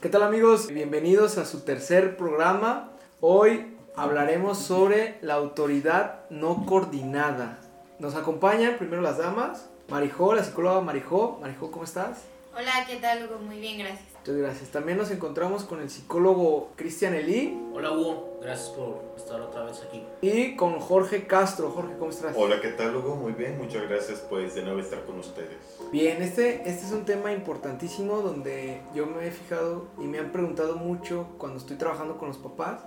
¿Qué tal amigos? Bienvenidos a su tercer programa. Hoy hablaremos sobre la autoridad no coordinada. Nos acompañan primero las damas. Marijó, la psicóloga Marijó. Marijó, ¿cómo estás? Hola, ¿qué tal Hugo? Muy bien, gracias. Muchas gracias. También nos encontramos con el psicólogo Cristian Elí. Hola Hugo, gracias por estar otra vez aquí. Y con Jorge Castro. Jorge, ¿cómo estás? Hola, ¿qué tal Hugo? Muy bien, muchas gracias pues de nuevo estar con ustedes. Bien, este, este es un tema importantísimo donde yo me he fijado y me han preguntado mucho cuando estoy trabajando con los papás.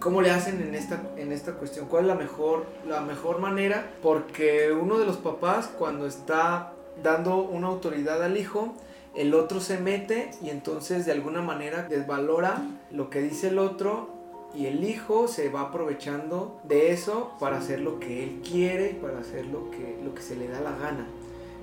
¿Cómo le hacen en esta, en esta cuestión? ¿Cuál es la mejor, la mejor manera? Porque uno de los papás cuando está dando una autoridad al hijo, el otro se mete y entonces de alguna manera desvalora lo que dice el otro y el hijo se va aprovechando de eso para hacer lo que él quiere, para hacer lo que, lo que se le da la gana.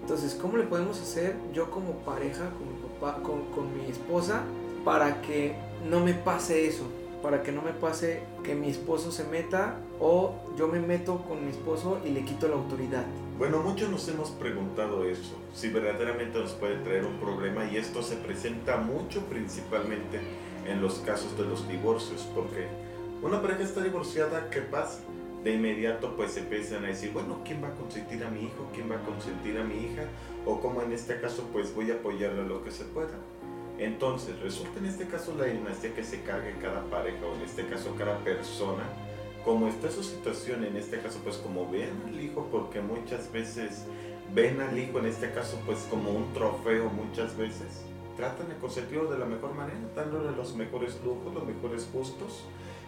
Entonces, ¿cómo le podemos hacer yo como pareja, con mi papá, con, con mi esposa, para que no me pase eso? Para que no me pase que mi esposo se meta o yo me meto con mi esposo y le quito la autoridad. Bueno, muchos nos hemos preguntado eso, si verdaderamente nos puede traer un problema y esto se presenta mucho principalmente en los casos de los divorcios, porque una pareja está divorciada, ¿qué pasa? De inmediato pues empiezan a decir, bueno, ¿quién va a consentir a mi hijo? ¿Quién va a consentir a mi hija? O como en este caso pues voy a apoyarle lo que se pueda. Entonces, resulta en este caso la dinastía que se cargue cada pareja o en este caso cada persona como está su situación en este caso, pues como ven al hijo, porque muchas veces ven al hijo en este caso pues como un trofeo muchas veces, tratan de consentirlo de la mejor manera, dándole los mejores lujos, los mejores gustos,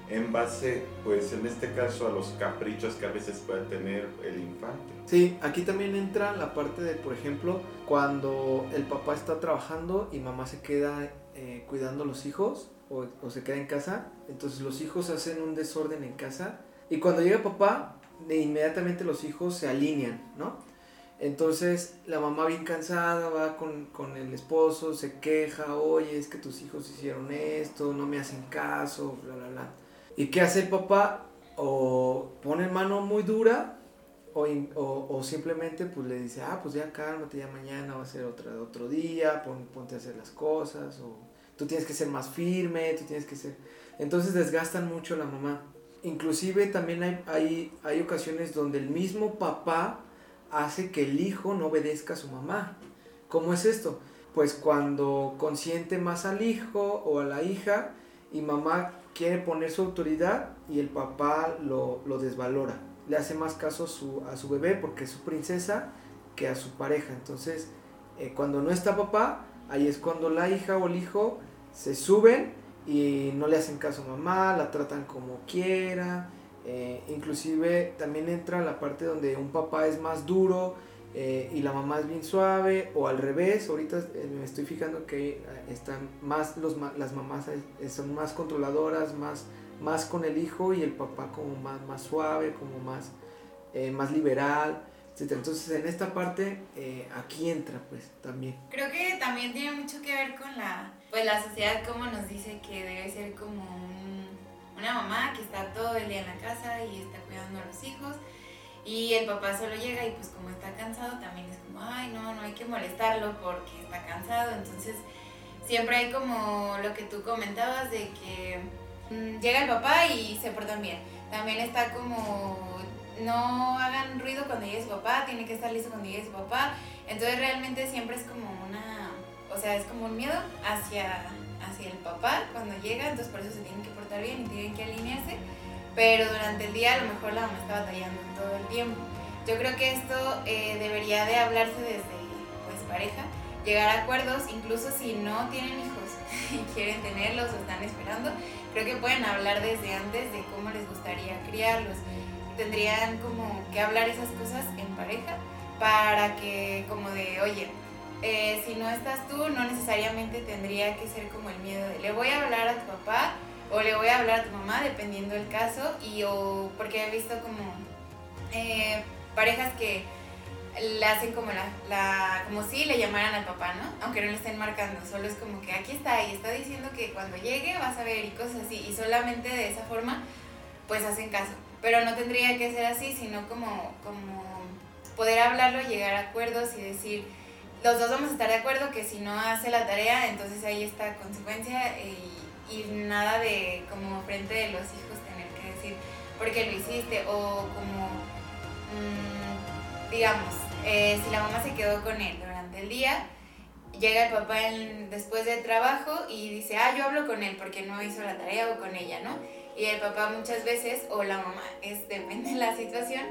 en base pues en este caso a los caprichos que a veces puede tener el infante. Sí, aquí también entra la parte de, por ejemplo, cuando el papá está trabajando y mamá se queda eh, cuidando a los hijos, o, se queda en casa, entonces los hijos hacen un desorden en casa y cuando llega papá, inmediatamente los hijos se alinean, ¿no? Entonces la mamá bien cansada va con, con, el esposo, se queja, oye, es que tus hijos hicieron esto, no me hacen caso, bla, bla, bla. ¿Y qué hace el papá? O pone mano muy dura o, o, o, simplemente pues le dice, ah, pues ya cálmate, ya mañana va a ser otra, otro día, ponte a hacer las cosas, o tú tienes que ser más firme, tú tienes que ser... Entonces desgastan mucho a la mamá. Inclusive también hay, hay, hay ocasiones donde el mismo papá hace que el hijo no obedezca a su mamá. ¿Cómo es esto? Pues cuando consiente más al hijo o a la hija y mamá quiere poner su autoridad y el papá lo, lo desvalora. Le hace más caso a su, a su bebé porque es su princesa que a su pareja. Entonces, eh, cuando no está papá, ahí es cuando la hija o el hijo se suben y no le hacen caso a mamá, la tratan como quiera. Eh, inclusive también entra la parte donde un papá es más duro eh, y la mamá es bien suave o al revés. Ahorita me estoy fijando que están más los, las mamás son más controladoras, más, más con el hijo y el papá como más, más suave, como más, más liberal. Entonces en esta parte aquí entra pues también. Creo que también tiene mucho que ver con la pues la sociedad como nos dice que debe ser como una mamá que está todo el día en la casa y está cuidando a los hijos y el papá solo llega y pues como está cansado también es como, ay no, no hay que molestarlo porque está cansado, entonces siempre hay como lo que tú comentabas de que llega el papá y se portan bien, también está como no hagan ruido cuando llegue su papá, tiene que estar listo cuando llegue su papá, entonces realmente siempre es como una o sea, es como un miedo hacia, hacia el papá cuando llega, entonces por eso se tienen que portar bien y tienen que alinearse, pero durante el día a lo mejor la mamá está batallando todo el tiempo. Yo creo que esto eh, debería de hablarse desde pues pareja, llegar a acuerdos, incluso si no tienen hijos y quieren tenerlos o están esperando, creo que pueden hablar desde antes de cómo les gustaría criarlos. Tendrían como que hablar esas cosas en pareja para que como de, oye, eh, si no estás tú, no necesariamente tendría que ser como el miedo de le voy a hablar a tu papá o le voy a hablar a tu mamá, dependiendo del caso, y o porque he visto como eh, parejas que le hacen como la, la, como si le llamaran al papá, ¿no? Aunque no le estén marcando, solo es como que aquí está y está diciendo que cuando llegue vas a ver y cosas así, y solamente de esa forma pues hacen caso. Pero no tendría que ser así, sino como, como poder hablarlo, llegar a acuerdos y decir, los dos vamos a estar de acuerdo que si no hace la tarea, entonces ahí está consecuencia y, y nada de como frente de los hijos tener que decir porque lo hiciste o como, mm, digamos, eh, si la mamá se quedó con él durante el día, llega el papá después del trabajo y dice, ah, yo hablo con él porque no hizo la tarea o con ella, ¿no? Y el papá muchas veces, o la mamá, es, depende de la situación,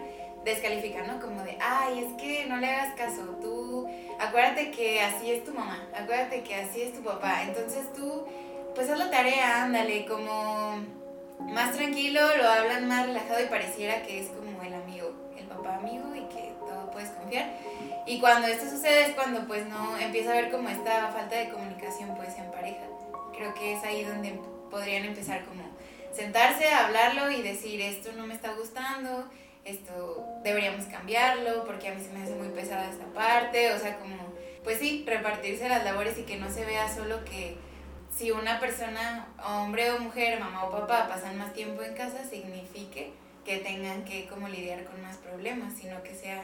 descalifica, ¿no? Como de, ay, es que no le hagas caso, tú, acuérdate que así es tu mamá, acuérdate que así es tu papá, entonces tú, pues haz la tarea, ándale, como más tranquilo, lo hablan más relajado y pareciera que es como el amigo, el papá amigo confiar. Y cuando esto sucede es cuando pues no empieza a haber como esta falta de comunicación pues en pareja. Creo que es ahí donde podrían empezar como sentarse, hablarlo y decir esto no me está gustando, esto deberíamos cambiarlo porque a mí se me hace muy pesada esta parte, o sea como pues sí, repartirse las labores y que no se vea solo que si una persona, hombre o mujer, mamá o papá, pasan más tiempo en casa, signifique que tengan que como lidiar con más problemas, sino que sea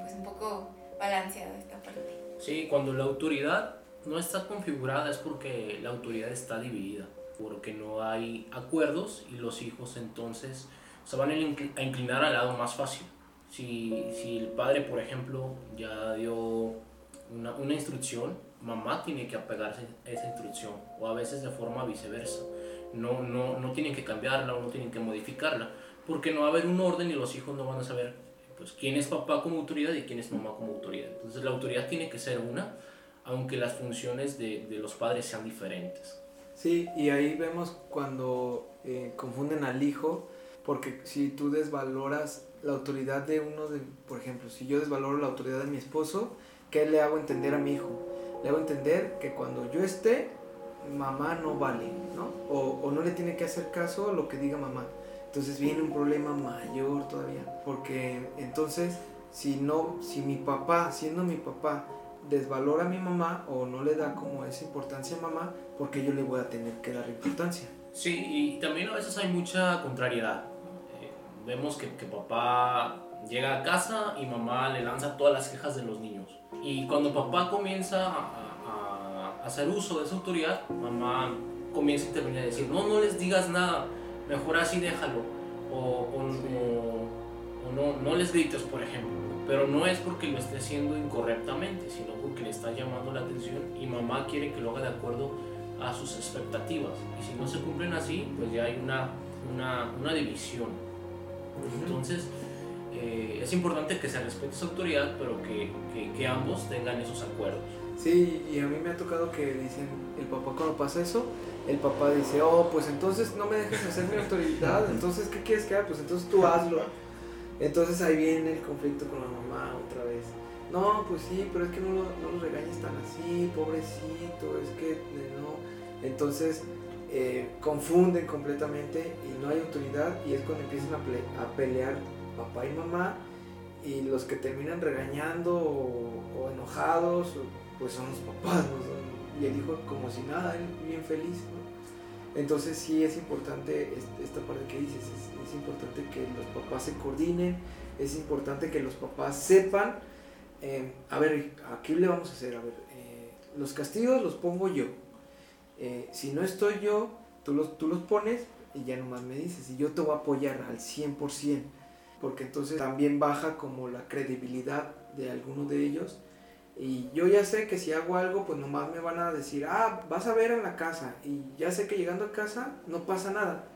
pues un poco balanceada esta parte. Sí, cuando la autoridad no está configurada es porque la autoridad está dividida, porque no hay acuerdos y los hijos entonces se van a inclinar al lado más fácil. Si, si el padre, por ejemplo, ya dio una, una instrucción, mamá tiene que apegarse a esa instrucción o a veces de forma viceversa. No, no, no tienen que cambiarla o no tienen que modificarla porque no va a haber un orden y los hijos no van a saber pues, quién es papá como autoridad y quién es mamá como autoridad. Entonces la autoridad tiene que ser una, aunque las funciones de, de los padres sean diferentes. Sí, y ahí vemos cuando eh, confunden al hijo, porque si tú desvaloras la autoridad de uno de, por ejemplo, si yo desvaloro la autoridad de mi esposo, ¿qué le hago entender a mi hijo? le hago entender que cuando yo esté, mamá no vale, ¿no? O, o, no le tiene que hacer caso a lo que diga mamá. Entonces viene un problema mayor todavía, porque entonces si no, si mi papá, siendo mi papá, desvalora a mi mamá o no le da como esa importancia a mamá, porque yo le voy a tener que dar importancia. Sí, y también a veces hay mucha contrariedad. Eh, vemos que, que papá llega a casa y mamá le lanza todas las quejas de los niños y cuando papá comienza a, hacer uso de esa autoridad, mamá comienza a intervenir y decir, no, no les digas nada, mejor así déjalo. O, o, no, no les grites, por ejemplo. Pero no es porque lo esté haciendo incorrectamente, sino porque le está llamando la atención y mamá quiere que lo haga de acuerdo a sus expectativas. Y si no se cumplen así, pues ya hay una, una, una división. Entonces, eh, es importante que se respete esa autoridad, pero que, que, que, ambos tengan esos acuerdos. Sí, y a mí me ha tocado que dicen, el papá cuando pasa eso, el papá dice, oh, pues entonces no me dejes hacer mi autoridad, entonces, ¿qué quieres que haga? Pues entonces tú hazlo. Entonces ahí viene el conflicto con la mamá otra vez. No, pues sí, pero es que no lo, no regañes tan así, pobrecito, es que no. Entonces eh, confunden completamente y no hay autoridad y es cuando empiezan a, pelear papá y mamá y los que terminan regañando o, enojados pues son los papás y el hijo como si nada, bien feliz. Entonces sí es importante esta parte que dices, es, importante que los papás se coordinen, es importante que los papás sepan, eh, a ver, aquí le vamos a hacer, a ver, eh, los castigos los pongo yo. Eh, si no estoy yo, tú los, tú los pones y ya nomás me dices, y yo te voy a apoyar al 100% porque entonces también baja como la credibilidad de alguno de ellos. Y yo ya sé que si hago algo, pues nomás me van a decir, ah, vas a ver en la casa. Y ya sé que llegando a casa no pasa nada.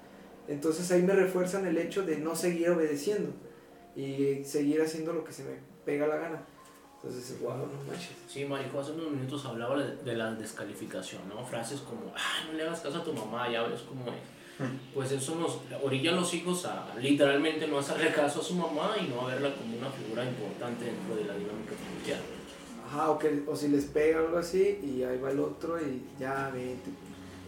Entonces ahí me refuerzan el hecho de no seguir obedeciendo y seguir haciendo lo que se me pega la gana. Entonces, wow, no manches. Sí, Marijo, hace unos minutos hablaba de, la descalificación, ¿no? Frases como, ah, no le hagas caso a tu mamá, ya ves cómo es pues eso nos orilla a los hijos a literalmente no hacerle caso a su mamá y no a verla como una figura importante dentro de la dinámica familiar. Ajá, o, que, o si les pega algo así y ahí va el otro y ya vete.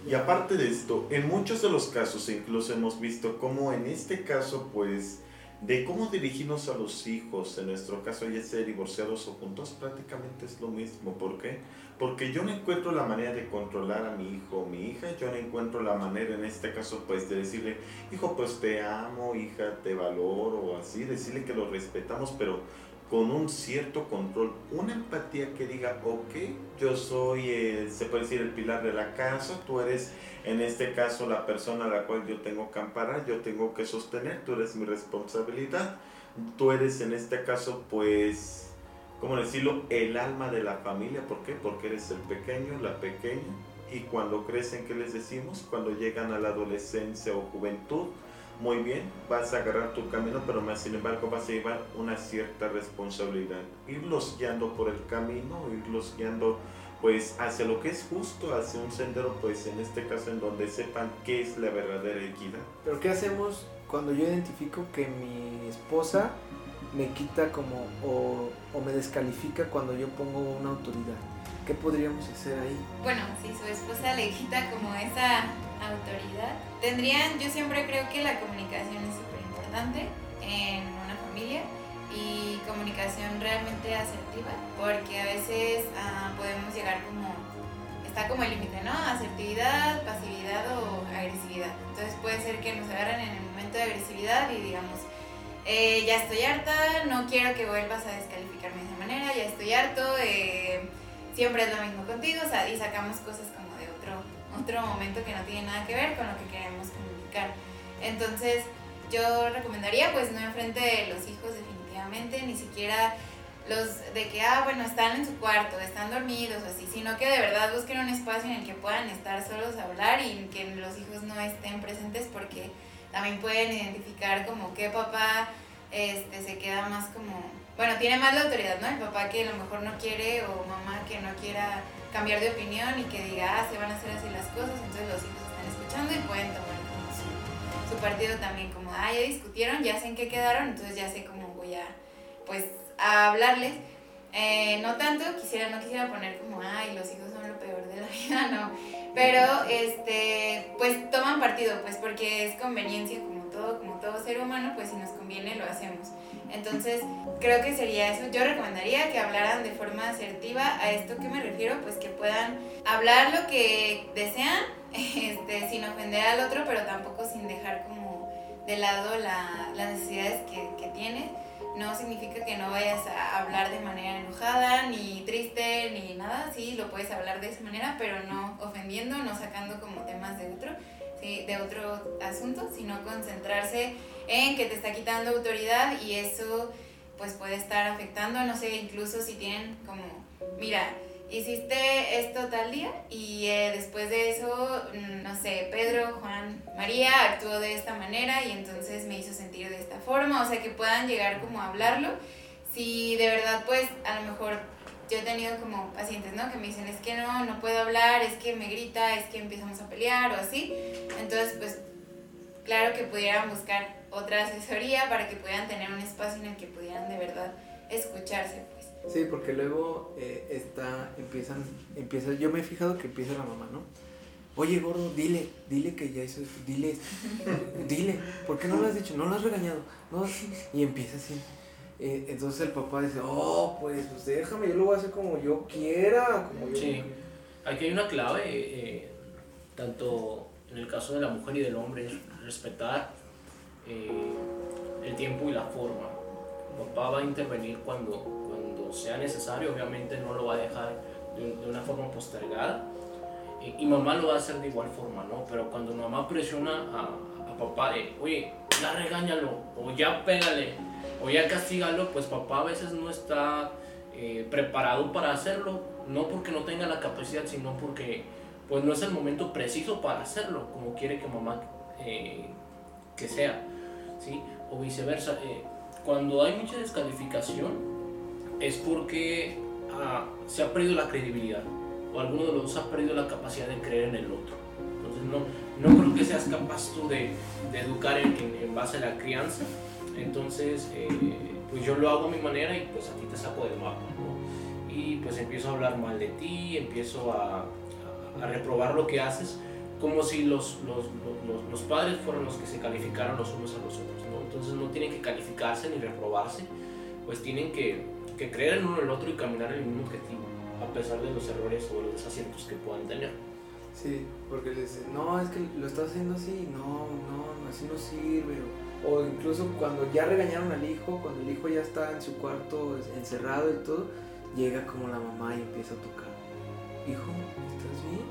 Y aparte de esto, en muchos de los casos incluso hemos visto cómo en este caso pues de cómo dirigirnos a los hijos, en nuestro caso ya sea divorciados o juntos, prácticamente es lo mismo. ¿Por qué? Porque yo no encuentro la manera de controlar a mi hijo o mi hija, yo no encuentro la manera en este caso pues de decirle, hijo pues te amo, hija te valoro o así, decirle que lo respetamos, pero con un cierto control, una empatía que diga, ok, yo soy, el, se puede decir, el pilar de la casa, tú eres en este caso la persona a la cual yo tengo que amparar, yo tengo que sostener, tú eres mi responsabilidad, tú eres en este caso pues, ¿cómo decirlo?, el alma de la familia, ¿por qué? Porque eres el pequeño, la pequeña, y cuando crecen, ¿qué les decimos? Cuando llegan a la adolescencia o juventud, muy bien, vas a agarrar tu camino, pero más sin embargo vas a llevar una cierta responsabilidad. Irlos guiando por el camino, irlos guiando pues hacia lo que es justo, hacia un sendero, pues en este caso en donde sepan qué es la verdadera equidad. Pero ¿qué hacemos cuando yo identifico que mi esposa me quita como o, o me descalifica cuando yo pongo una autoridad? ¿Qué podríamos hacer ahí? Bueno, si su esposa le quita como esa autoridad, tendrían, yo siempre creo que la comunicación es súper importante en una familia y comunicación realmente asertiva, porque a veces ah, podemos llegar como, está como el límite, ¿no? Asertividad, pasividad o agresividad. Entonces puede ser que nos agarren en el momento de agresividad y digamos, eh, ya estoy harta, no quiero que vuelvas a descalificarme de esa manera, ya estoy harto, eh, siempre es lo mismo contigo, o sea, y sacamos cosas como de otro, otro momento que no tiene nada que ver con lo que queremos comunicar. Entonces, yo recomendaría pues no enfrente de los hijos definitivamente, ni siquiera los de que, ah, bueno, están en su cuarto, están dormidos o así, sino que de verdad busquen un espacio en el que puedan estar solos a hablar y que los hijos no estén presentes porque también pueden identificar como qué papá este, se queda más como bueno, tiene más la autoridad, ¿no? El papá que a lo mejor no quiere o mamá que no quiera cambiar de opinión y que diga, ah, se van a hacer así las cosas, entonces los hijos están escuchando y pueden tomar como su, partido también, como, ah, ya discutieron, ya sé en qué quedaron, entonces ya sé cómo voy a, pues, hablarles. Eh, no tanto, quisiera, no quisiera poner como, ay, los hijos son lo peor de la vida, no. Pero, este, pues toman partido, pues porque es conveniencia como todo, como todo ser humano, pues si nos conviene lo hacemos. Entonces, creo que sería eso. Yo recomendaría que hablaran de forma asertiva. ¿A esto que me refiero? Pues que puedan hablar lo que desean, este, sin ofender al otro, pero tampoco sin dejar como de lado la, las necesidades que, que tienes. No significa que no vayas a hablar de manera enojada, ni triste, ni nada. Sí, lo puedes hablar de esa manera, pero no ofendiendo, no sacando como temas de otro. De otro asunto, sino concentrarse en que te está quitando autoridad y eso pues puede estar afectando, no sé, incluso si tienen como, mira, hiciste esto tal día y eh, después de eso, mm, no sé, Pedro, Juan, María actuó de esta manera y entonces me hizo sentir de esta forma, o sea, que puedan llegar como a hablarlo. Si de verdad, pues a lo mejor yo he tenido como pacientes, ¿no? Que me dicen, es que no, no puedo hablar, es que me grita, es que empezamos a pelear o así. Entonces, pues claro que pudieran buscar otra asesoría para que pudieran tener un espacio en el que pudieran de verdad escucharse, pues. Sí, porque luego eh, está, empiezan, empieza, yo me he fijado que empieza la mamá, ¿no? Oye, gordo, dile, dile que ya hizo esto, dile, dile, ¿por qué no lo has dicho? No lo has regañado, ¿no? Y empieza así. Eh, entonces el papá dice, oh, pues, pues déjame, yo lo voy a hacer como yo quiera, como yo Sí, aquí hay una clave, eh, tanto en el caso de la mujer y del hombre, es respetar eh, el tiempo y la forma. Papá va a intervenir cuando, cuando sea necesario, obviamente no lo va a dejar de, una forma postergada. Y, mamá lo va a hacer de igual forma, ¿no? Pero cuando mamá presiona a, a papá de, oye, ya regáñalo, o ya pégale, o ya castígalo, pues papá a veces no está eh, preparado para hacerlo, no porque no tenga la capacidad, sino porque pues no es el momento preciso para hacerlo, como quiere que mamá eh, que sea. ¿sí? O viceversa. Eh, cuando hay mucha descalificación es porque ah, se ha perdido la credibilidad o alguno de los dos ha perdido la capacidad de creer en el otro. Entonces no, no creo que seas capaz tú de, de educar en, en, base a la crianza. Entonces, eh, pues yo lo hago a mi manera y pues a ti te saco del mapa. ¿no? Y pues empiezo a hablar mal de ti, empiezo a, a, a reprobar lo que haces como si los, los, los, los, padres fueran los que se calificaran los unos a los otros, ¿no? Entonces no tienen que calificarse ni reprobarse, pues tienen que, que creer en uno el otro y caminar en el mismo objetivo, a pesar de los errores o los desaciertos que puedan tener. Sí, porque les dicen, no, es que lo estás haciendo así, no, no, así no sirve. O incluso cuando ya regañaron al hijo, cuando el hijo ya está en su cuarto encerrado y todo, llega como la mamá y empieza a tocar. Hijo, ¿estás bien?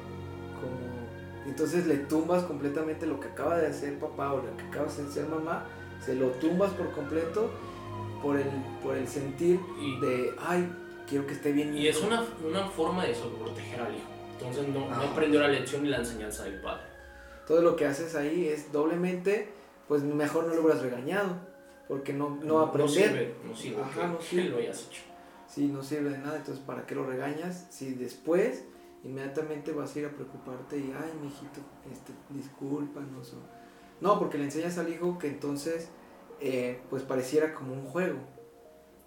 Como... Entonces le tumbas completamente lo que acaba de hacer papá o lo que acaba de hacer mamá, se lo tumbas por completo por el, por el sentir de, ay, quiero que esté bien. Y es una, una forma de proteger al hijo. Entonces no, no aprendió la lección ni la enseñanza del padre. Todo lo que haces ahí es doblemente, pues mejor no lo hubieras regañado, porque no, no a aprender. No sirve, no sirve, no sirve. lo hayas hecho. Sí, no sirve de nada, entonces ¿para qué lo regañas? Si después inmediatamente vas a ir a preocuparte y, ay, mijito, este, discúlpanos. No, porque le enseñas al hijo que entonces, eh, pues pareciera como un juego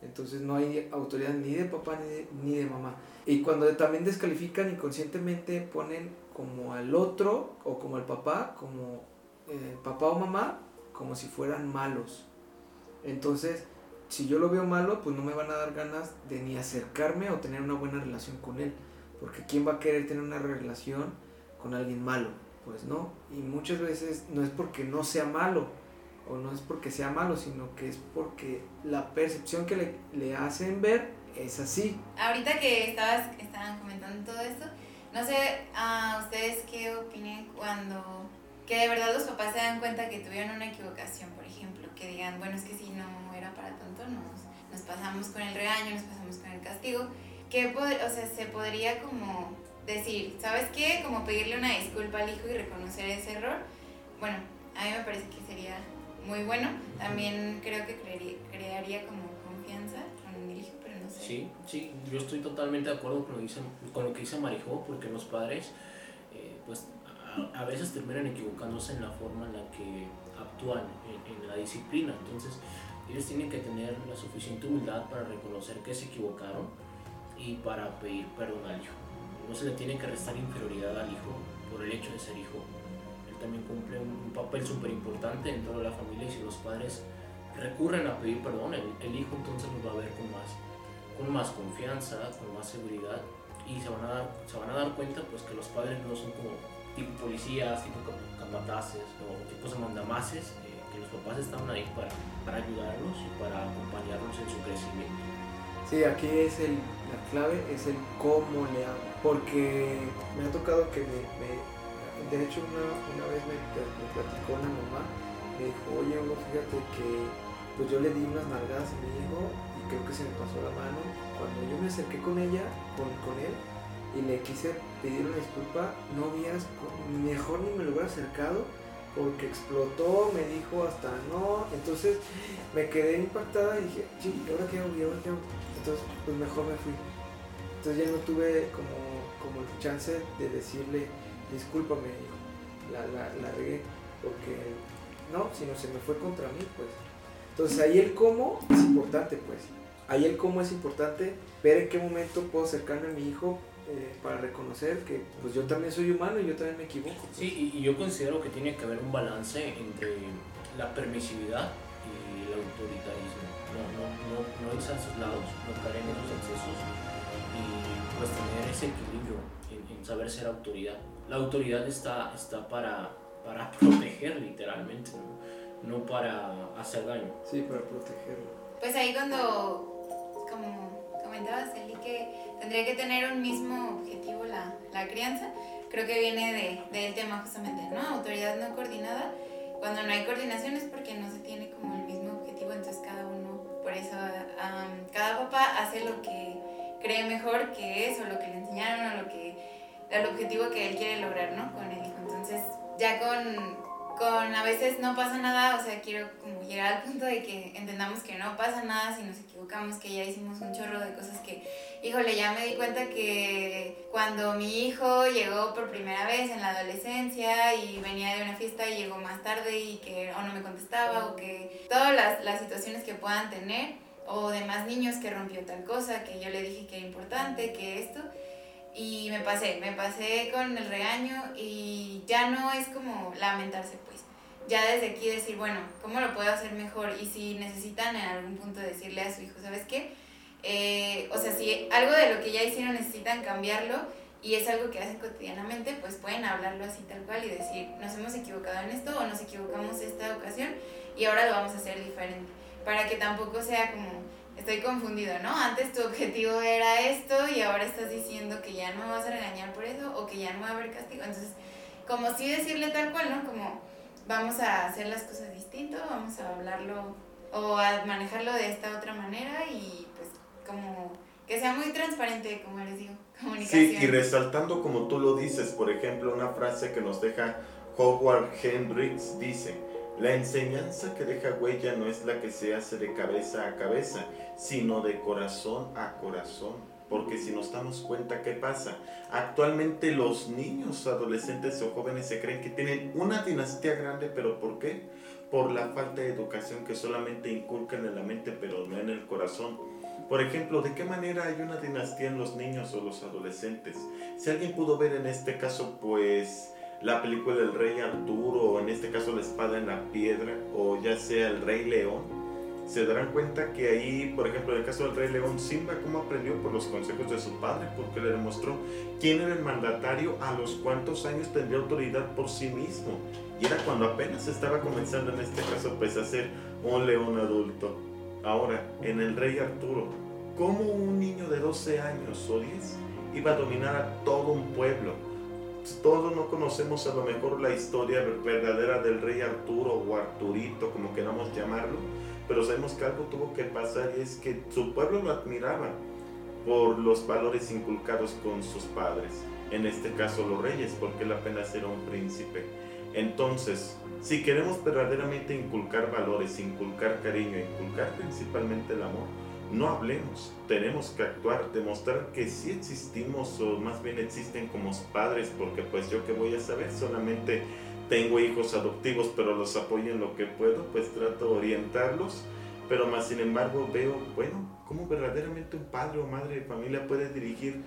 entonces no hay autoridad ni de papá ni de, ni de mamá. Y cuando también descalifican inconscientemente ponen como al otro o como al papá, como eh, papá o mamá, como si fueran malos. Entonces, si yo lo veo malo, pues no me van a dar ganas de ni acercarme o tener una buena relación con él. Porque ¿quién va a querer tener una relación con alguien malo? Pues no. Y muchas veces no es porque no sea malo, o no es porque sea malo, sino que es porque la percepción que le, le hacen ver es así. Ahorita que estabas, estaban comentando todo esto, no sé a ustedes qué opinen cuando que de verdad los papás se dan cuenta que tuvieron una equivocación, por ejemplo, que digan, bueno, es que si no era para tanto, nos, nos pasamos con el regaño, nos pasamos con el castigo, que o sea, se podría como decir, ¿sabes qué? Como pedirle una disculpa al hijo y reconocer ese error. Bueno, a mí me parece que sería muy bueno. También creo que crearía, como confianza con el hijo, pero no sé. Sí, sí, yo estoy totalmente de acuerdo con lo, dice, con lo que dice Marijó, porque los padres, eh, pues a, veces terminan equivocándose en la forma en la que actúan en, la disciplina. Entonces, ellos tienen que tener la suficiente humildad para reconocer que se equivocaron y para pedir perdón al hijo. No se le tiene que restar inferioridad al hijo por el hecho de ser hijo también cumple papel súper importante en toda la familia y si los padres recurren a pedir perdón, el, hijo entonces los va a ver con más, con más confianza, con más seguridad y se van a dar, se van a dar cuenta pues que los padres no son como tipo policías, tipo capataces o tipos de mandamases, eh, que los papás están ahí para, para ayudarlos y para acompañarlos en su crecimiento. Sí, aquí es el, la clave, es el cómo le hago, porque me ha tocado que me de hecho una, una vez me, platicó una mamá, me dijo, oye Hugo, fíjate que pues yo le di unas nalgadas a mi hijo y creo que se me pasó la mano. Cuando yo me acerqué con ella, con, con él, y le quise pedir una disculpa, no vieras, mejor ni me lo hubiera acercado porque explotó, me dijo hasta no, entonces me quedé impactada y dije, sí, ¿y ahora qué hago? ¿Y ahora qué? Entonces, pues mejor me fui. Entonces ya no tuve como, como el chance de decirle, discúlpame, la, la, la regué, porque no, sino se me fue contra mí, pues. Entonces ahí el cómo es importante, pues. Ahí el cómo es importante, ver en qué momento puedo acercarme a mi hijo eh, para reconocer que pues yo también soy humano y yo también me equivoco. Pues. Sí, y, yo considero que tiene que haber un balance entre la permisividad y el autoritarismo. No, no, no, no irse a esos lados, no caer en esos excesos y pues tener ese equilibrio en saber ser autoridad la autoridad está, está para, para proteger literalmente, ¿no? para hacer daño. Sí, para protegerlo. Pues ahí cuando, como comentabas, Eli, que tendría que tener un mismo objetivo la, la crianza, creo que viene de, del tema justamente, ¿no? Autoridad no coordinada. Cuando no hay coordinación es porque no se tiene como el mismo objetivo, entonces cada uno, por eso cada papá hace lo que cree mejor que es o lo que le enseñaron o lo que el objetivo que él quiere lograr, ¿no? Con el hijo. Entonces, ya con, con a veces no pasa nada, o sea, quiero como llegar al punto de que entendamos que no pasa nada si nos equivocamos, que ya hicimos un chorro de cosas que, híjole, ya me di cuenta que cuando mi hijo llegó por primera vez en la adolescencia y venía de una fiesta y llegó más tarde y que o no me contestaba o que todas las, las situaciones que puedan tener o de más niños que rompió tal cosa, que yo le dije que era importante, que esto, y me pasé, me pasé con el regaño y ya no es como lamentarse, pues. Ya desde aquí decir, bueno, ¿cómo lo puedo hacer mejor? Y si necesitan en algún punto decirle a su hijo, ¿sabes qué? Eh, o sea, si algo de lo que ya hicieron necesitan cambiarlo y es algo que hacen cotidianamente, pues pueden hablarlo así tal cual y decir, nos hemos equivocado en esto o nos equivocamos esta ocasión y ahora lo vamos a hacer diferente, para que tampoco sea como, estoy confundido, ¿no? Antes tu objetivo era esto y ahora estás diciendo que ya no me vas a regañar por eso o que ya no va a haber castigo. Entonces, como sí decirle tal cual, ¿no? Como vamos a hacer las cosas distinto, vamos a hablarlo o a manejarlo de esta otra manera y pues como que sea muy transparente, como les digo, comunicación. Sí, y resaltando como tú lo dices, por ejemplo, una frase que nos deja Howard Hendricks dice, la enseñanza que deja huella no es la que se hace de cabeza a cabeza, sino de corazón a corazón. Porque si nos damos cuenta, ¿qué pasa? Actualmente los niños, adolescentes o jóvenes se creen que tienen una dinastía grande, pero ¿por qué? Por la falta de educación que solamente inculcan en la mente, pero no en el corazón. Por ejemplo, ¿de qué manera hay una dinastía en los niños o los adolescentes? Si alguien pudo ver en este caso, pues la película El Rey Arturo, o en este caso La Espada en la Piedra, o ya sea El Rey León, se darán cuenta que ahí, por ejemplo, en el caso del Rey León, Simba cómo aprendió por los consejos de su padre, porque le demostró quién era el mandatario, a los cuántos años tendría autoridad por sí mismo. Y era cuando apenas estaba comenzando en este caso pues a ser un león adulto. Ahora, en el Rey Arturo, ¿cómo un niño de 12 años o 10 iba a dominar a todo un pueblo? Todos no conocemos a lo mejor la historia verdadera del rey Arturo o Arturito, como queramos llamarlo, pero sabemos que algo tuvo que pasar y es que su pueblo lo admiraba por los valores inculcados con sus padres, en este caso los reyes, porque él apenas era un príncipe. Entonces, si queremos verdaderamente inculcar valores, inculcar cariño, inculcar principalmente el amor, no hablemos, tenemos que actuar, demostrar que sí existimos o más bien existen como padres, porque pues yo que voy a saber, solamente tengo hijos adoptivos, pero los apoyo en lo que puedo, pues trato de orientarlos, pero más sin embargo veo, bueno, cómo verdaderamente un padre o madre de familia puede dirigir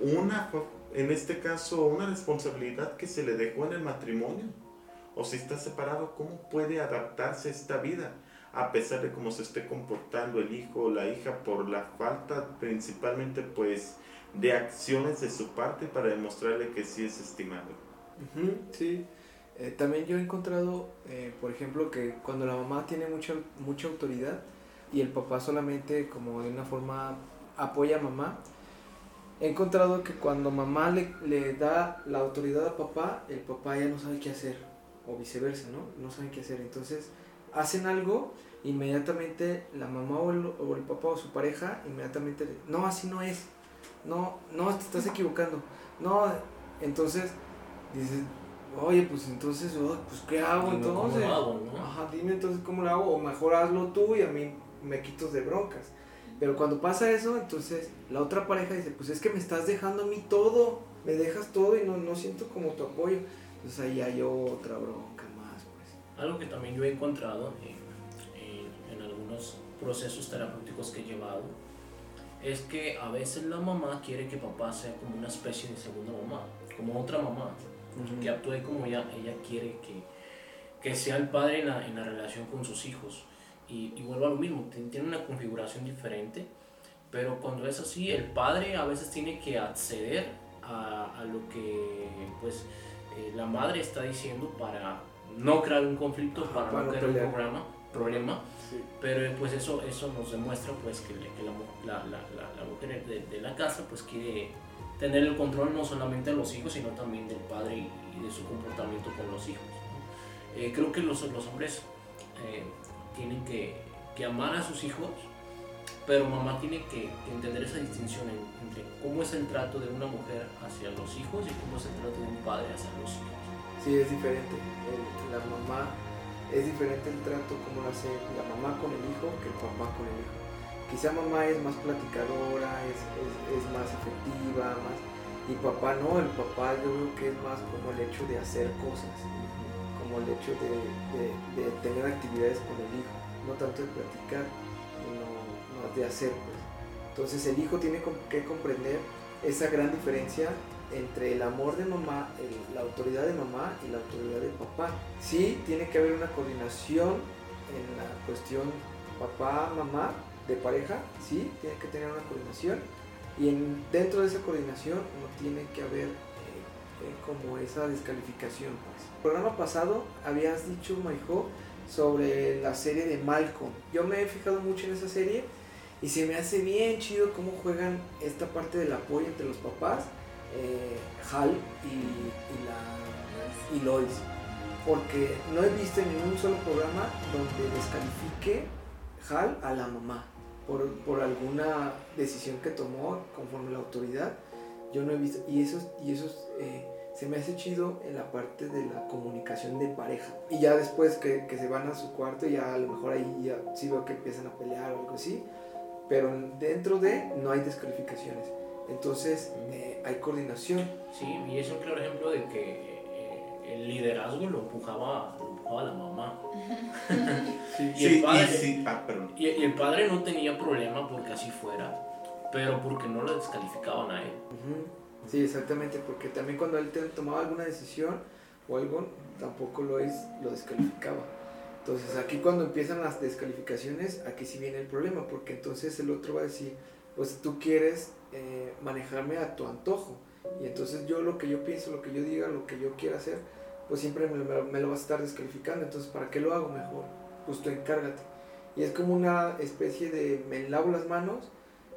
una, en este caso, una responsabilidad que se le dejó en el matrimonio, o si está separado, cómo puede adaptarse a esta vida a pesar de cómo se esté comportando el hijo o la hija por la falta principalmente pues de acciones de su parte para demostrarle que sí es estimado. sí, eh, también yo he encontrado, eh, por ejemplo, que cuando la mamá tiene mucha, mucha autoridad y el papá solamente como de una forma apoya a mamá, he encontrado que cuando mamá le, le da la autoridad a papá, el papá ya no sabe qué hacer, o viceversa, ¿no? No sabe qué hacer. Entonces, hacen algo, inmediatamente la mamá o el, o el papá o su pareja, inmediatamente, no, así no es, no, no, te estás equivocando, no, entonces dices, oye, pues entonces, oh, pues ¿qué hago entonces? Ajá, dime entonces cómo lo hago, o mejor hazlo tú y a mí me quitos de broncas. Pero cuando pasa eso, entonces la otra pareja dice, pues es que me estás dejando a mí todo, me dejas todo y no, no siento como tu apoyo. Entonces ahí hay otra bronca. Algo que también yo he encontrado en, algunos procesos terapéuticos que he llevado es que a veces la mamá quiere que papá sea como una especie de segunda mamá, como otra mamá, que actúe como ella, ella quiere que, que sea el padre en la, en la, relación con sus hijos. Y, y vuelvo a lo mismo, tiene una configuración diferente, pero cuando es así, el padre a veces tiene que acceder a, a lo que pues, eh, la madre está diciendo para no crear un conflicto, para, no crear un programa, problema, pero pues eso, eso nos demuestra pues que, la, la, la, mujer de, la casa pues quiere tener el control no solamente de los hijos, sino también del padre y, de su comportamiento con los hijos. Eh, creo que los, los hombres eh, tienen que, que, amar a sus hijos, pero mamá tiene que, entender esa distinción entre cómo es el trato de una mujer hacia los hijos y cómo es el trato de un padre hacia los hijos sí es diferente. la mamá, es diferente el trato como lo hace la mamá con el hijo que el papá con el hijo. Quizá mamá es más platicadora, es, más efectiva, más... Y papá no, el papá yo creo que es más como el hecho de hacer cosas, como el hecho de, tener actividades con el hijo, no tanto de platicar, sino de hacer. Pues. Entonces el hijo tiene que comprender esa gran diferencia entre el amor de mamá, la autoridad de mamá y la autoridad de papá. Sí, tiene que haber una coordinación en la cuestión papá-mamá de pareja, sí, tiene que tener una coordinación. Y en, dentro de esa coordinación no tiene que haber eh, eh, como esa descalificación. Pues. El programa pasado habías dicho, Maijo, sobre la serie de Malcolm. Yo me he fijado mucho en esa serie y se me hace bien chido cómo juegan esta parte del apoyo entre los papás, eh, Hal y, la, y Lois. Porque no he visto en ningún solo programa donde descalifique Hal a la mamá por, por alguna decisión que tomó conforme la autoridad. Yo no he visto, y esos, y esos eh, se me hace chido en la parte de la comunicación de pareja. Y ya después que, que, se van a su cuarto, ya a lo mejor ahí ya sí veo que empiezan a pelear o algo así. Pero dentro de no hay descalificaciones. Entonces eh, hay coordinación. Sí, y es un claro ejemplo de que eh, el liderazgo lo empujaba, lo empujaba la mamá. sí, y, el padre, sí, ah, y, y, el padre no tenía problema porque así fuera, pero porque no lo descalificaban a él. Sí, exactamente, porque también cuando él tomaba alguna decisión o algo, tampoco lo, es, lo descalificaba. Entonces aquí cuando empiezan las descalificaciones, aquí sí viene el problema, porque entonces el otro va a decir, pues tú quieres eh, manejarme a tu antojo. Y entonces yo lo que yo pienso, lo que yo diga, lo que yo quiera hacer, pues siempre me, me, me, lo vas a estar descalificando. Entonces, ¿para qué lo hago mejor? Pues tú encárgate. Y es como una especie de me lavo las manos,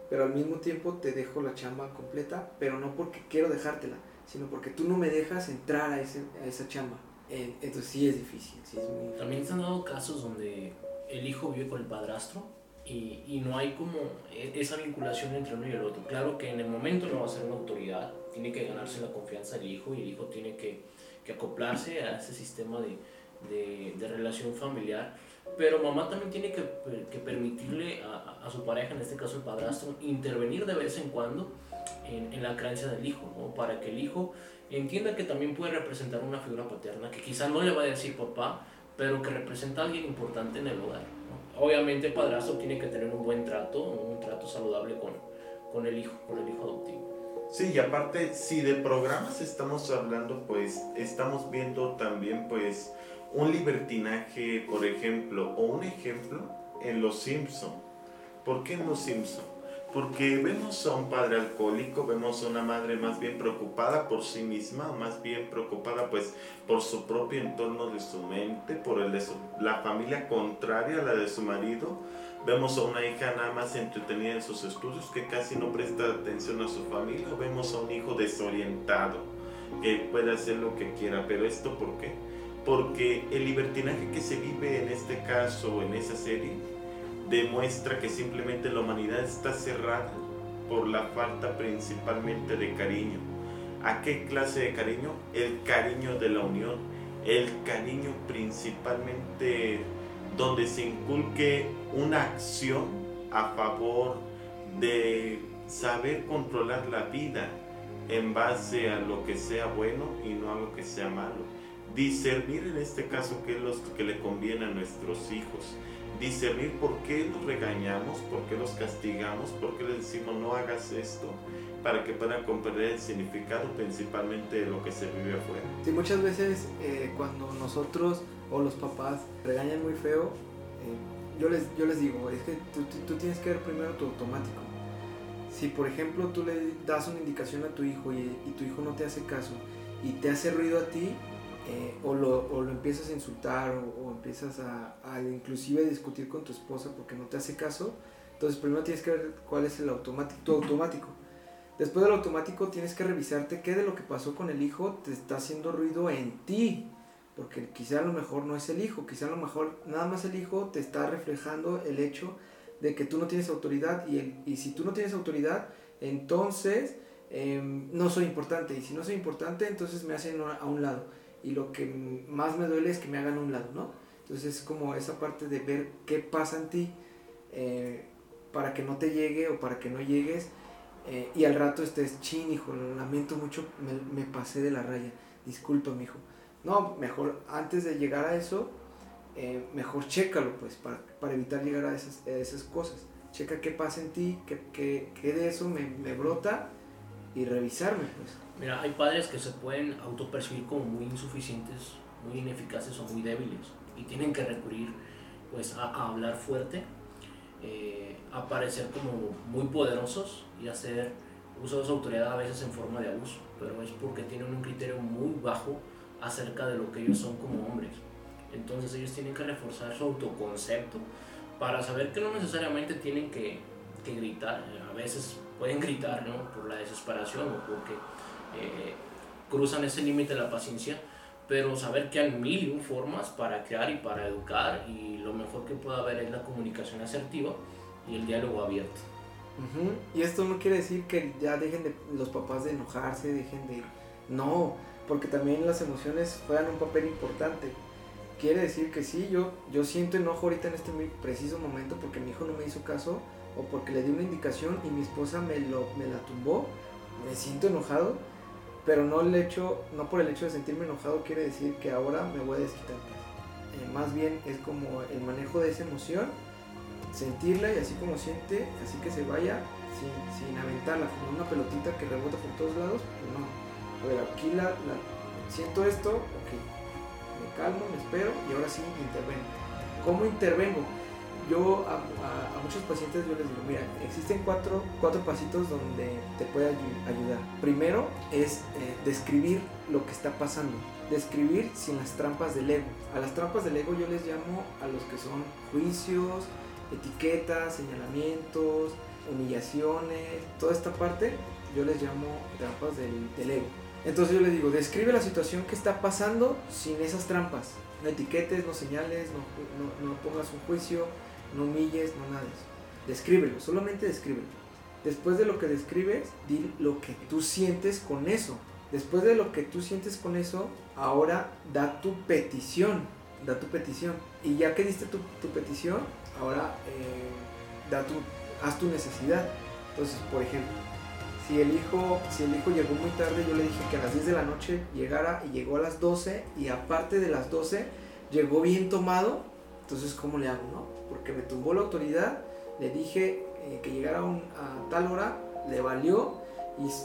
pero al mismo tiempo te dejo la chamba completa, pero no porque quiero dejártela, sino porque tú no me dejas entrar a, ese, a esa chamba. Entonces sí es difícil, sí es muy difícil. También se han dado casos donde el hijo vive con el padrastro y, y, no hay como esa vinculación entre uno y el otro. Claro que en el momento no va a ser una autoridad, tiene que ganarse la confianza del hijo y el hijo tiene que, que acoplarse a ese sistema de, de, de, relación familiar. Pero mamá también tiene que, que permitirle a, a, su pareja, en este caso el padrastro, intervenir de vez en cuando en, en la creencia del hijo, ¿no? para que el hijo entienda que también puede representar una figura paterna, que quizás no le va a decir papá, pero que representa a alguien importante en el hogar. Obviamente el padrastro tiene que tener un buen trato, un trato saludable con, con el hijo, con el hijo adoptivo. Sí, y aparte, si de programas estamos hablando, pues estamos viendo también pues un libertinaje, por ejemplo, o un ejemplo en Los Simpson. ¿Por qué en Los Simpson? Porque vemos a un padre alcohólico, vemos a una madre más bien preocupada por sí misma, más bien preocupada pues por su propio entorno de su mente, por el de su, la familia contraria a la de su marido. Vemos a una hija nada más entretenida en sus estudios que casi no presta atención a su familia. Vemos a un hijo desorientado que puede hacer lo que quiera. Pero esto ¿por qué? Porque el libertinaje que se vive en este caso, en esa serie, demuestra que simplemente la humanidad está cerrada por la falta principalmente de cariño. ¿A qué clase de cariño? El cariño de la unión, el cariño principalmente donde se inculque una acción a favor de saber controlar la vida en base a lo que sea bueno y no a lo que sea malo. Discernir en este caso qué es lo que le conviene a nuestros hijos discernir por qué los regañamos, por qué los castigamos, por qué les decimos no hagas esto, para que puedan comprender el significado principalmente de lo que se vive afuera. Sí, muchas veces eh, cuando nosotros o los papás regañan muy feo, eh, yo, les, yo les digo, es que tú, tú, tienes que ver primero tu automático. Si por ejemplo tú le das una indicación a tu hijo y, y tu hijo no te hace caso y te hace ruido a ti, eh, o, lo, o, lo, empiezas a insultar o, empiezas a, a, inclusive discutir con tu esposa porque no te hace caso, entonces primero tienes que ver cuál es el automático, tu automático. Después del automático tienes que revisarte qué de lo que pasó con el hijo te está haciendo ruido en ti, porque quizá a lo mejor no es el hijo, quizá a lo mejor nada más el hijo te está reflejando el hecho de que tú no tienes autoridad y, el, y si tú no tienes autoridad, entonces eh, no soy importante y si no soy importante, entonces me hacen a un lado y lo que más me duele es que me hagan un lado, ¿no? Entonces es como esa parte de ver qué pasa en ti eh, para que no te llegue o para que no llegues eh, y al rato estés chin, hijo, lo lamento mucho, me, me pasé de la raya, disculpa, hijo. No, mejor antes de llegar a eso, eh, mejor chécalo, pues, para, para evitar llegar a esas, a esas cosas. Checa qué pasa en ti, qué, qué, qué de eso me, me brota y revisarme, pues. Mira, hay padres que se pueden autopercibir como muy insuficientes, muy ineficaces o muy débiles y tienen que recurrir pues a, hablar fuerte, eh, a parecer como muy poderosos y hacer uso de su autoridad a veces en forma de abuso, pero es porque tienen un criterio muy bajo acerca de lo que ellos son como hombres. Entonces ellos tienen que reforzar su autoconcepto para saber que no necesariamente tienen que, que gritar. A veces pueden gritar ¿no? por la desesperación o porque eh, cruzan ese límite de la paciencia, pero saber que hay mil y un formas para crear y para educar y lo mejor que puede haber es la comunicación asertiva y el diálogo abierto. Y esto no quiere decir que ya dejen de los papás de enojarse, dejen de... No, porque también las emociones juegan un papel importante. Quiere decir que sí, yo, yo siento enojo ahorita en este preciso momento porque mi hijo no me hizo caso o porque le di una indicación y mi esposa me, lo, me la tumbó. Me siento enojado, pero no, el hecho, no por el hecho de sentirme enojado quiere decir que ahora me voy a desquitar. Eh, más bien es como el manejo de esa emoción sentirla y así como siente, así que se vaya sin, sin aventarla, como una pelotita que rebota por todos lados, pues no. A ver, aquí la, siento esto, ok, me calmo, me espero y ahora sí intervengo. ¿Cómo intervengo? Yo a, muchos pacientes yo les digo, mira, existen cuatro, cuatro pasitos donde te puede ayudar. Primero es eh, describir lo que está pasando. Describir sin las trampas del ego. A las trampas del ego yo les llamo a los que son juicios, etiquetas, señalamientos, humillaciones, toda esta parte yo les llamo trampas del, ego. Entonces yo les digo, describe la situación que está pasando sin esas trampas. No etiquetes, no señales, no, pongas un juicio, no humilles, no nada de eso. Descríbelo, solamente descríbelo. Después de lo que describes, di lo que tú sientes con eso. Después de lo que tú sientes con eso, ahora da tu petición. Da tu petición. Y ya que diste tu, tu petición, ahora eh, da tu, haz tu necesidad. Entonces, por ejemplo, si el, hijo, si el hijo llegó muy tarde, yo le dije que a las 10 de la noche llegara y llegó a las 12 y aparte de las 12 llegó bien tomado, entonces ¿cómo le hago? No? Porque me tumbó la autoridad, le dije eh, que llegara a tal hora, le valió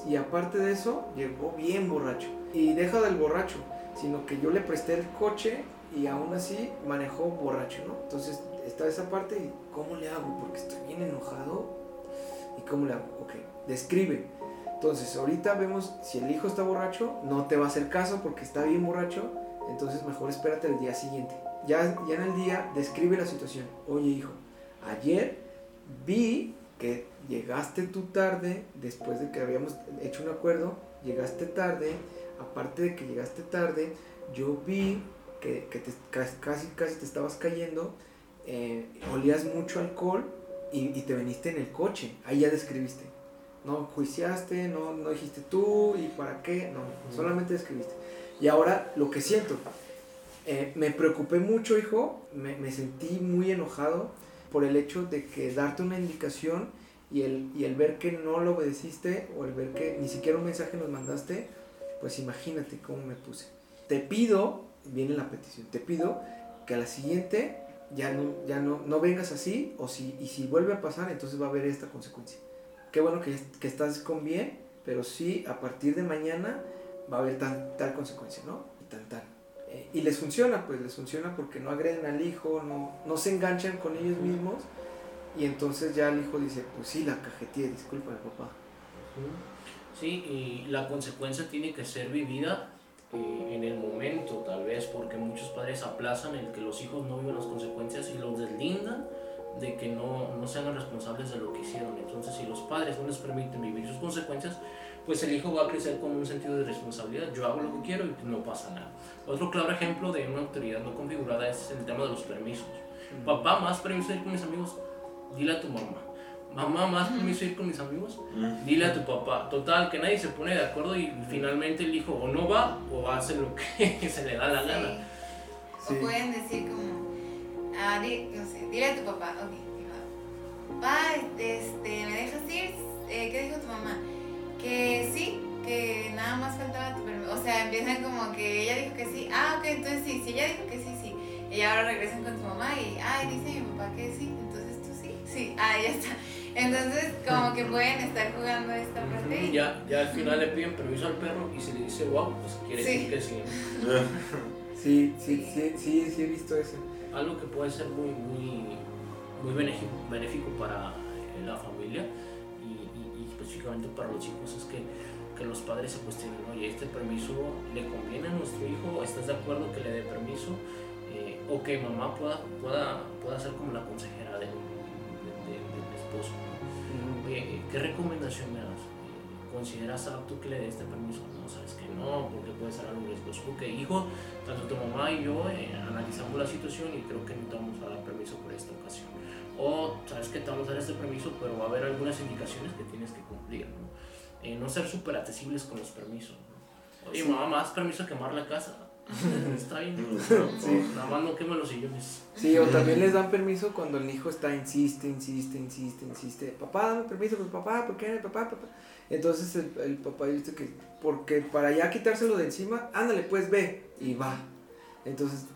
y, aparte de eso llegó bien borracho. Y deja del borracho, sino que yo le presté el coche y aún así manejó borracho, ¿no? Entonces está esa parte y ¿cómo le hago? Porque estoy bien enojado. ¿Y cómo le hago? Ok, describe. Entonces, ahorita vemos si el hijo está borracho, no te va a hacer caso porque está bien borracho, entonces mejor espérate el día siguiente. Ya, ya en el día describe la situación. Oye, hijo, ayer vi que llegaste tú tarde, después de que habíamos hecho un acuerdo, llegaste tarde, aparte de que llegaste tarde, yo vi que, que te, casi, casi te estabas cayendo eh, olías mucho alcohol y, te veniste en el coche. Ahí ya describiste. No juiciaste, no, no dijiste tú y para qué, no, solamente describiste. Y ahora lo que siento, eh, me preocupé mucho, hijo, me, me, sentí muy enojado por el hecho de que darte una indicación y el, y el ver que no lo obedeciste o el ver que ni siquiera un mensaje nos mandaste, pues imagínate cómo me puse. Te pido, viene la petición, te pido que a la siguiente ya no, ya no, no vengas así, o si, y si vuelve a pasar, entonces va a haber esta consecuencia. Qué bueno que, que estás con bien, pero sí, a partir de mañana va a haber tal, tal consecuencia, ¿no? Y tal, tal. Eh, y les funciona, pues les funciona porque no agreden al hijo, no, no se enganchan con ellos mismos, y entonces ya el hijo dice, pues sí, la cajeteé, disculpa, papá. Sí, y la consecuencia tiene que ser vivida eh, en el momento, tal vez, porque muchos padres aplazan el que los hijos no vivan las consecuencias y los deslindan de que no, no sean responsables de lo que hicieron. Entonces, si los padres no les permiten vivir sus consecuencias, pues el hijo va a crecer con un sentido de responsabilidad. Yo hago lo que quiero y no pasa nada. Otro claro ejemplo de una autoridad no configurada es el tema de los permisos. Papá, más permiso ir con mis amigos, dile a tu mamá mamá, más permiso ir con mis amigos, dile a tu papá. Total, que nadie se pone de acuerdo y finalmente el hijo o no va o hace lo que se le da la gana. O pueden decir como, ah, no sé, dile a tu papá, ok, papá, este, ¿me dejas ir? Eh, ¿Qué dijo tu mamá? Que sí, que nada más faltaba tu permiso. O sea, empiezan como que ella dijo que sí, ah, ok, entonces sí, si ella dijo que sí, sí. Y ahora regresan con tu mamá y, ay, dice mi papá que sí, entonces tú sí, sí, ah, ya está. Entonces, como que pueden estar jugando esta parte. Ya, ya al final le piden permiso al perro y si le dice wow, pues quiere decir que sí. sí. Sí, sí, sí, sí, he visto eso. Algo que puede ser muy, muy, muy benéfico, benéfico para eh, la familia y, específicamente para los hijos es que, que los padres se cuestionen, oye, este permiso le conviene a nuestro hijo, ¿estás de acuerdo que le dé permiso? Eh, o que mamá pueda, pueda, pueda ser como la consejera de, del esposo. Oye, ¿qué recomendación me das? ¿Consideras apto que le dé este permiso? No, sabes que no, porque puede ser algo riesgoso. Porque, hijo, tanto tu mamá y yo eh, analizamos la situación y creo que no te vamos a dar permiso por esta ocasión. O, sabes que te vamos a dar este permiso, pero va a haber algunas indicaciones que tienes que cumplir. No, eh, no ser súper accesibles con los permisos. Oye, mamá, ¿más permiso quemar la casa? está bien, nada más no quema los sillones. Sí, o también les dan permiso cuando el hijo está, insiste, insiste, insiste, insiste. Papá, dame permiso, pues papá, ¿por qué? Papá, papá. Entonces el, el papá dice que, porque para ya quitárselo de encima, ándale, pues ve, y va. Entonces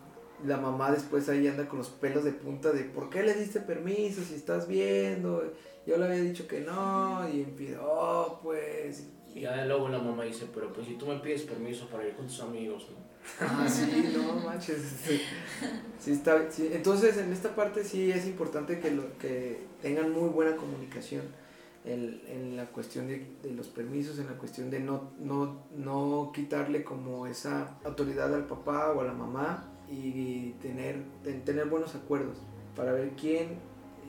la mamá después ahí anda con los pelos de punta de, ¿por qué le diste permiso si estás viendo? Yo le había dicho que no, y oh, pues. Y ya luego la mamá dice, pero pues si tú me pides permiso para ir con tus amigos, ¿no? Ah, sí, no manches. Sí, está, sí. Entonces, en esta parte sí es importante que, lo, que tengan muy buena comunicación en, en la cuestión de, de, los permisos, en la cuestión de no, no, no quitarle como esa autoridad al papá o a la mamá y tener, tener buenos acuerdos para ver quién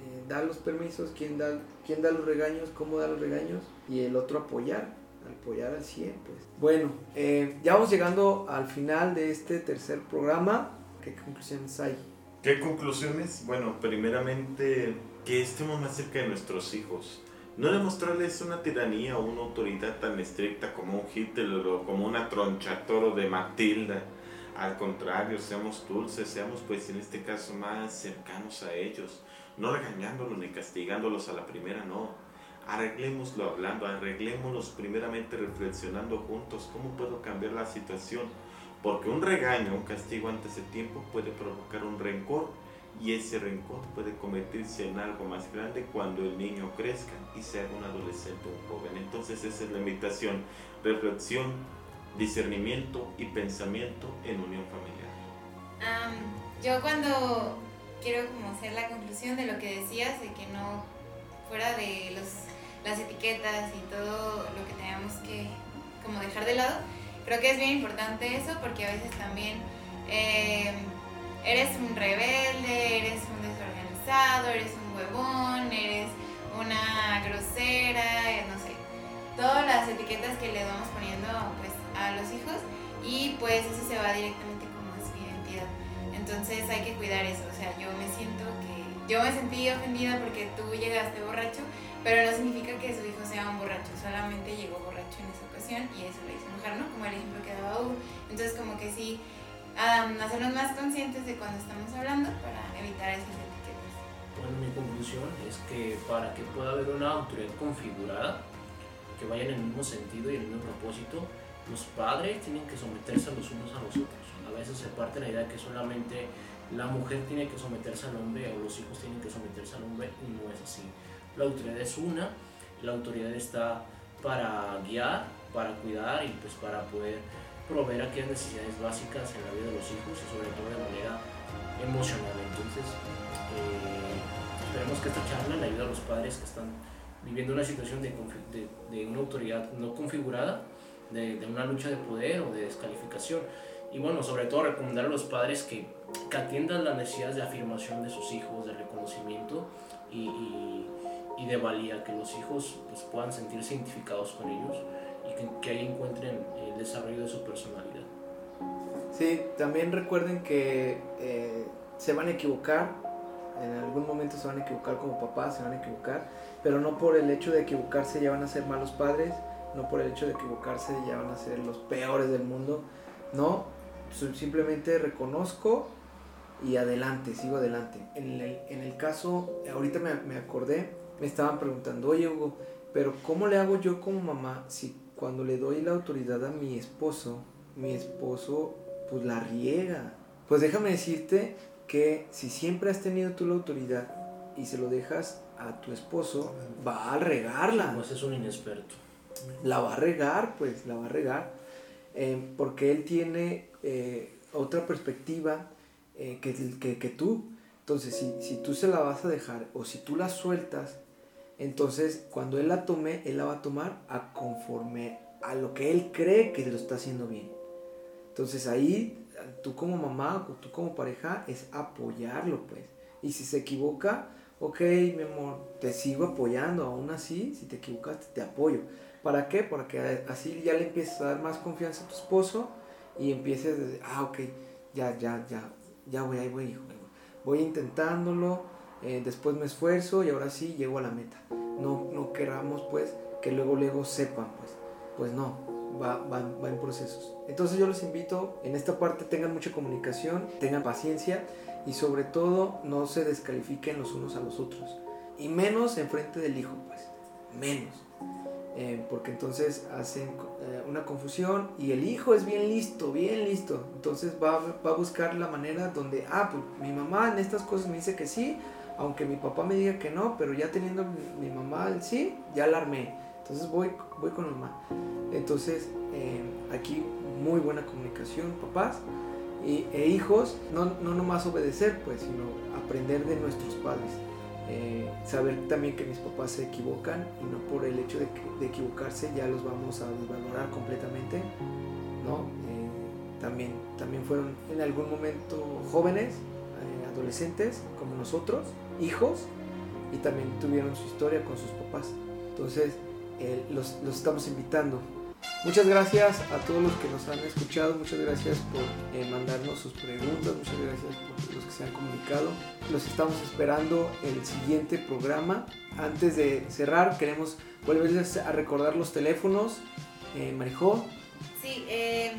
eh, da los permisos, quién da, quién da los regaños, cómo da los regaños y el otro apoyar apoyar al 100, pues. Bueno, eh, ya vamos llegando al final de este tercer programa. ¿Qué conclusiones hay? ¿Qué conclusiones? Bueno, primeramente que estemos más cerca de nuestros hijos. No demostrarles una tiranía o una autoridad tan estricta como un Hitler o como una tronchatoro de Matilda. Al contrario, seamos dulces, seamos pues en este caso más cercanos a ellos, no regañándolos ni castigándolos a la primera, no arreglémoslo hablando, arreglémoslo primeramente reflexionando juntos cómo puedo cambiar la situación. Porque un regaño, un castigo antes de tiempo puede provocar un rencor y ese rencor puede convertirse en algo más grande cuando el niño crezca y sea un adolescente un joven. Entonces esa es la invitación, reflexión, discernimiento y pensamiento en unión familiar. yo cuando quiero como hacer la conclusión de lo que decías, de que no fuera de los las etiquetas y todo lo que tenemos que como dejar de lado. Creo que es bien importante eso porque a veces también eh, eres un rebelde, eres un desorganizado, eres un huevón, eres una grosera, eh, no sé, todas las etiquetas que le vamos poniendo pues a los hijos y pues eso se va directamente como a su identidad. Entonces hay que cuidar eso, o sea, yo me siento que yo me sentí ofendida porque tú llegaste borracho pero no significa que su hijo sea un borracho, solamente llegó borracho en esa ocasión y eso le hizo enojar, ¿no? Como el ejemplo que daba Hugo. Entonces, como que sí, hacernos más conscientes de cuando estamos hablando para evitar esas etiquetas. Bueno, mi conclusión es que para que pueda haber una autoridad configurada, que vaya en el mismo sentido y el mismo propósito, los padres tienen que someterse los unos a los otros. A veces se parte la idea de que solamente la mujer tiene que someterse al hombre o los hijos tienen que someterse al hombre y no es así. La autoridad es una, la autoridad está para guiar, para cuidar y pues para poder proveer aquellas necesidades básicas en la vida de los hijos y sobre todo de manera emocional. Entonces, eh, esperemos que esta charla le ayude a los padres que están viviendo una situación de, una autoridad no configurada, de, una lucha de poder o de descalificación. Y bueno, sobre todo recomendar a los padres que, atiendan las necesidades de afirmación de sus hijos, de reconocimiento y de valía, que los hijos pues, puedan sentirse identificados con ellos y que, que ahí encuentren el desarrollo de su personalidad. Sí, también recuerden que eh, se van a equivocar, en algún momento se van a equivocar como papás, se van a equivocar, pero no por el hecho de equivocarse ya van a ser malos padres, no por el hecho de equivocarse ya van a ser los peores del mundo, no, simplemente reconozco y adelante, sigo adelante. En el, en el caso, ahorita me, me acordé, me estaban preguntando, oye Hugo, pero ¿cómo le hago yo como mamá si cuando le doy la autoridad a mi esposo, mi esposo pues la riega? Pues déjame decirte que si siempre has tenido tú la autoridad y se lo dejas a tu esposo, va a regarla. Pues es un inexperto. La va a regar, pues, la va a regar. Eh, porque él tiene eh, otra perspectiva eh, que, que, que, tú. Entonces, si, si tú se la vas a dejar o si tú la sueltas, entonces, cuando él la tome, él la va a tomar a conforme a lo que él cree que lo está haciendo bien. Entonces ahí tú como mamá o tú como pareja es apoyarlo, pues. Y si se equivoca, ok, mi amor, te sigo apoyando, aún así, si te equivocaste, te apoyo. ¿Para qué? Para que así ya le empieces a dar más confianza a tu esposo y empieces decir, ah, ok, ya, ya, ya, ya voy, ahí voy, hijo. Voy intentándolo, eh, después me esfuerzo y ahora sí llego a la meta. No, no queramos, pues, que luego, luego sepan, pues. Pues no, va, va, va, en procesos. Entonces yo los invito, en esta parte tengan mucha comunicación, tengan paciencia y sobre todo no se descalifiquen los unos a los otros. Y menos en frente del hijo, pues. Menos. Eh, porque entonces hacen eh, una confusión y el hijo es bien listo, bien listo. Entonces va, va, a buscar la manera donde, ah, pues mi mamá en estas cosas me dice que sí, aunque mi papá me diga que no, pero ya teniendo mi, mamá el sí, ya la armé. Entonces voy, voy con mamá. Entonces eh, aquí muy buena comunicación, papás e hijos, no, no nomás obedecer, pues, sino aprender de nuestros padres. Eh, saber también que mis papás se equivocan y no por el hecho de, equivocarse ya los vamos a desvalorar completamente, ¿no? Eh, también, también fueron en algún momento jóvenes, eh, adolescentes como nosotros, hijos, y también tuvieron su historia con sus papás. Entonces, los, los estamos invitando Muchas gracias a todos los que nos han escuchado, muchas gracias por eh, mandarnos sus preguntas, muchas gracias por los que se han comunicado. Los estamos esperando el siguiente programa. Antes de cerrar, queremos volverles a recordar los teléfonos. Eh, Marijó. Sí, eh,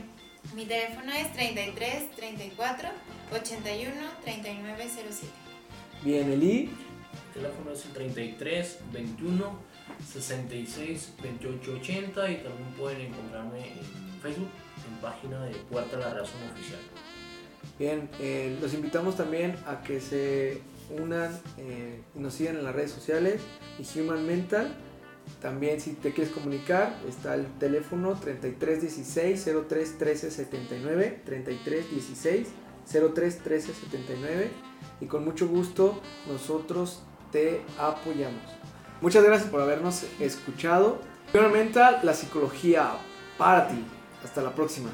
mi teléfono es 33 34 81 39 07. Bien, Eli. El teléfono es el 33 21 66 28 80 y también pueden encontrarme en Facebook, en página de Puerta la Razón Oficial. Bien, eh, los invitamos también a que se unan eh, y nos sigan en las redes sociales y Human Mental. También si te quieres comunicar, está el teléfono 3316 03 13 79, 3316 03 13 79 y con mucho gusto nosotros te apoyamos. Muchas gracias por habernos escuchado. Mental, la psicología para ti. Hasta la próxima.